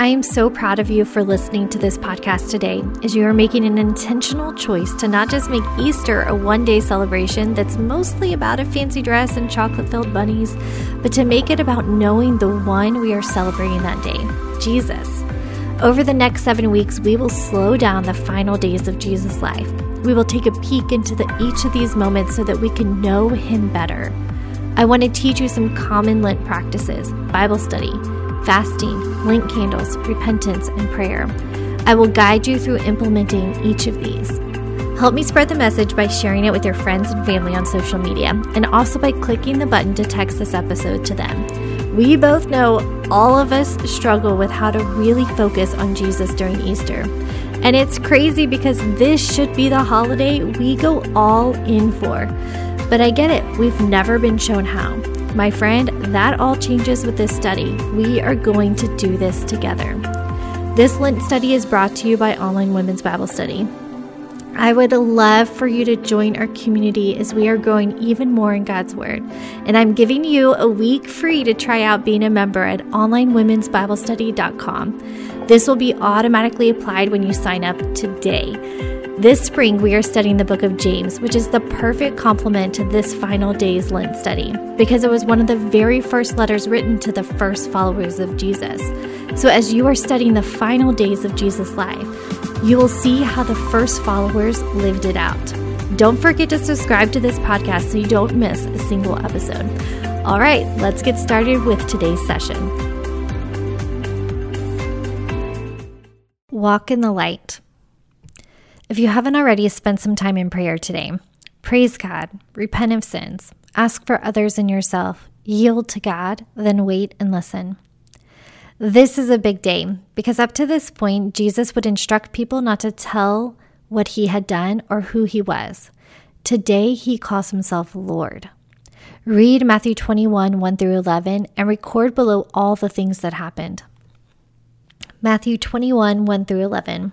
I am so proud of you for listening to this podcast today, as you are making an intentional choice to not just make Easter a one day celebration that's mostly about a fancy dress and chocolate filled bunnies, but to make it about knowing the one we are celebrating that day, Jesus. Over the next seven weeks, we will slow down the final days of Jesus' life. We will take a peek into the, each of these moments so that we can know Him better. I want to teach you some common Lent practices, Bible study fasting, Lent candles, repentance, and prayer. I will guide you through implementing each of these. Help me spread the message by sharing it with your friends and family on social media, and also by clicking the button to text this episode to them. We both know all of us struggle with how to really focus on Jesus during Easter. And it's crazy because this should be the holiday we go all in for. But I get it, we've never been shown how. My friend, that all changes with this study. We are going to do this together. This Lent study is brought to you by Online Women's Bible Study. I would love for you to join our community as we are growing even more in God's Word. And I'm giving you a week free to try out being a member at onlinewomen'sbiblestudy.com. This will be automatically applied when you sign up today. This spring, we are studying the book of James, which is the perfect complement to this final day's Lent study because it was one of the very first letters written to the first followers of Jesus. So, as you are studying the final days of Jesus' life, you will see how the first followers lived it out. Don't forget to subscribe to this podcast so you don't miss a single episode. All right, let's get started with today's session. Walk in the light. If you haven't already, spent some time in prayer today. Praise God, repent of sins, ask for others and yourself, yield to God, then wait and listen. This is a big day because up to this point, Jesus would instruct people not to tell what he had done or who he was. Today, he calls himself Lord. Read Matthew 21 1 through 11 and record below all the things that happened. Matthew 21 1 through 11.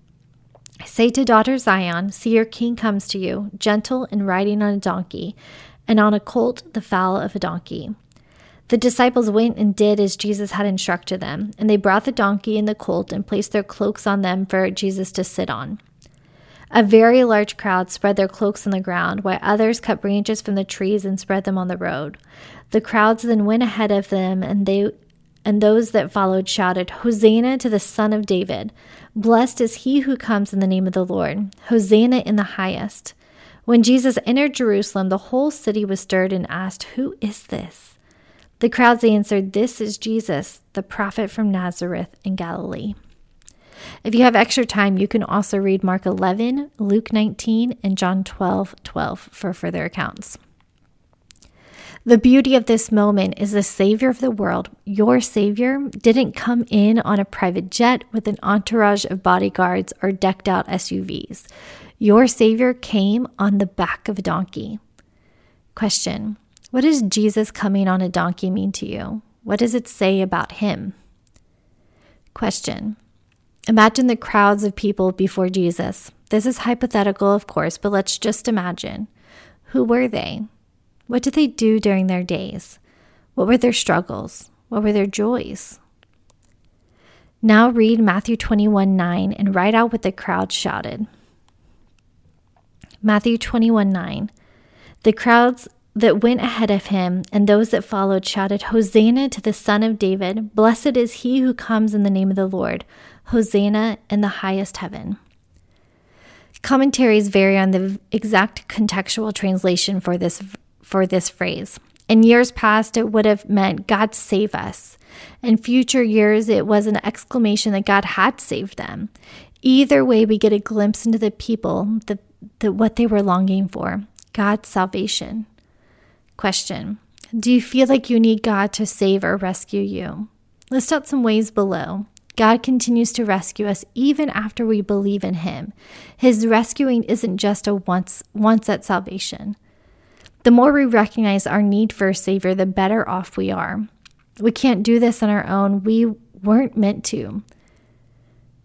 Say to daughter Zion, See your king comes to you, gentle and riding on a donkey, and on a colt, the foal of a donkey. The disciples went and did as Jesus had instructed them, and they brought the donkey and the colt and placed their cloaks on them for Jesus to sit on. A very large crowd spread their cloaks on the ground, while others cut branches from the trees and spread them on the road. The crowds then went ahead of them, and they and those that followed shouted, Hosanna to the Son of David! Blessed is he who comes in the name of the Lord! Hosanna in the highest! When Jesus entered Jerusalem, the whole city was stirred and asked, Who is this? The crowds answered, This is Jesus, the prophet from Nazareth in Galilee. If you have extra time, you can also read Mark 11, Luke 19, and John 12 12 for further accounts. The beauty of this moment is the Savior of the world, your Savior, didn't come in on a private jet with an entourage of bodyguards or decked out SUVs. Your Savior came on the back of a donkey. Question What does Jesus coming on a donkey mean to you? What does it say about him? Question Imagine the crowds of people before Jesus. This is hypothetical, of course, but let's just imagine. Who were they? What did they do during their days? What were their struggles? What were their joys? Now read Matthew 21 9 and write out what the crowd shouted. Matthew 21 9. The crowds that went ahead of him and those that followed shouted, Hosanna to the Son of David! Blessed is he who comes in the name of the Lord! Hosanna in the highest heaven. Commentaries vary on the exact contextual translation for this for this phrase. In years past, it would have meant God save us. In future years, it was an exclamation that God had saved them. Either way, we get a glimpse into the people, the, the, what they were longing for God's salvation. Question Do you feel like you need God to save or rescue you? List out some ways below. God continues to rescue us even after we believe in Him. His rescuing isn't just a once, once at salvation. The more we recognize our need for a Savior, the better off we are. We can't do this on our own. We weren't meant to.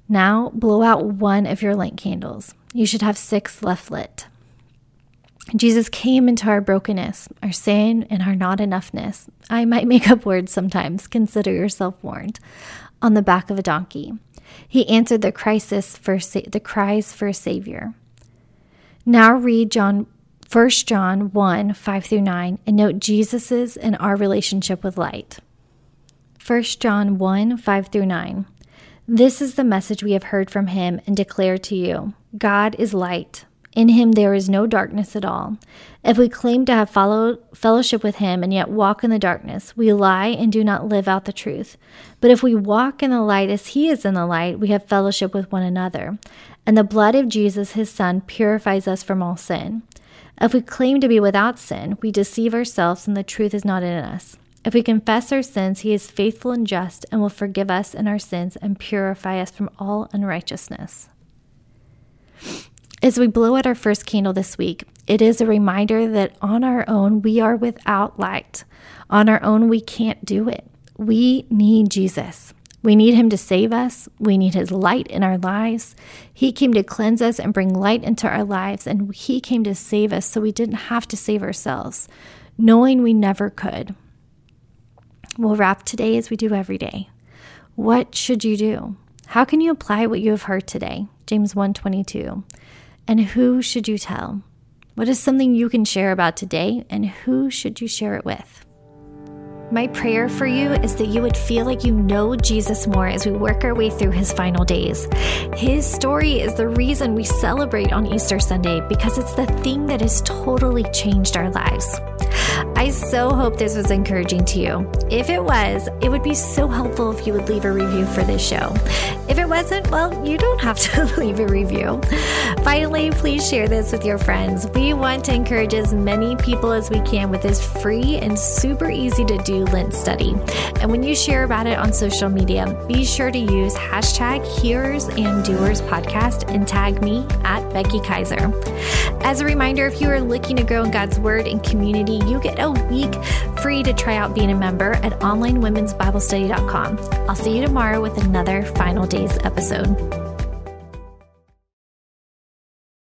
Now, blow out one of your Lent candles. You should have six left lit. Jesus came into our brokenness, our sin, and our not enoughness. I might make up words sometimes, consider yourself warned, on the back of a donkey. He answered the crisis for sa- the cries for a savior. Now read John 1 John 1 5 through 9 and note Jesus's and our relationship with light. 1 John 1 5 through 9. This is the message we have heard from him and declare to you God is light. In him there is no darkness at all. If we claim to have followed, fellowship with him and yet walk in the darkness, we lie and do not live out the truth. But if we walk in the light as he is in the light, we have fellowship with one another. And the blood of Jesus, his son, purifies us from all sin. If we claim to be without sin, we deceive ourselves and the truth is not in us. If we confess our sins, he is faithful and just and will forgive us in our sins and purify us from all unrighteousness. As we blow out our first candle this week, it is a reminder that on our own we are without light. On our own we can't do it. We need Jesus. We need him to save us. We need his light in our lives. He came to cleanse us and bring light into our lives, and he came to save us so we didn't have to save ourselves, knowing we never could. We'll wrap today as we do every day. What should you do? How can you apply what you have heard today? James 122. And who should you tell? What is something you can share about today, and who should you share it with? My prayer for you is that you would feel like you know Jesus more as we work our way through his final days. His story is the reason we celebrate on Easter Sunday because it's the thing that has totally changed our lives. I so hope this was encouraging to you. If it was, it would be so helpful if you would leave a review for this show. If it wasn't, well, you don't have to leave a review. Finally, please share this with your friends. We want to encourage as many people as we can with this free and super easy to do Lent study. And when you share about it on social media, be sure to use hashtag Hearers and Doers Podcast and tag me at Becky Kiser. As a reminder, if you are looking to grow in God's Word and community, you get a week free to try out being a member at onlinewomen'sbiblestudy.com. I'll see you tomorrow with another Final Days episode.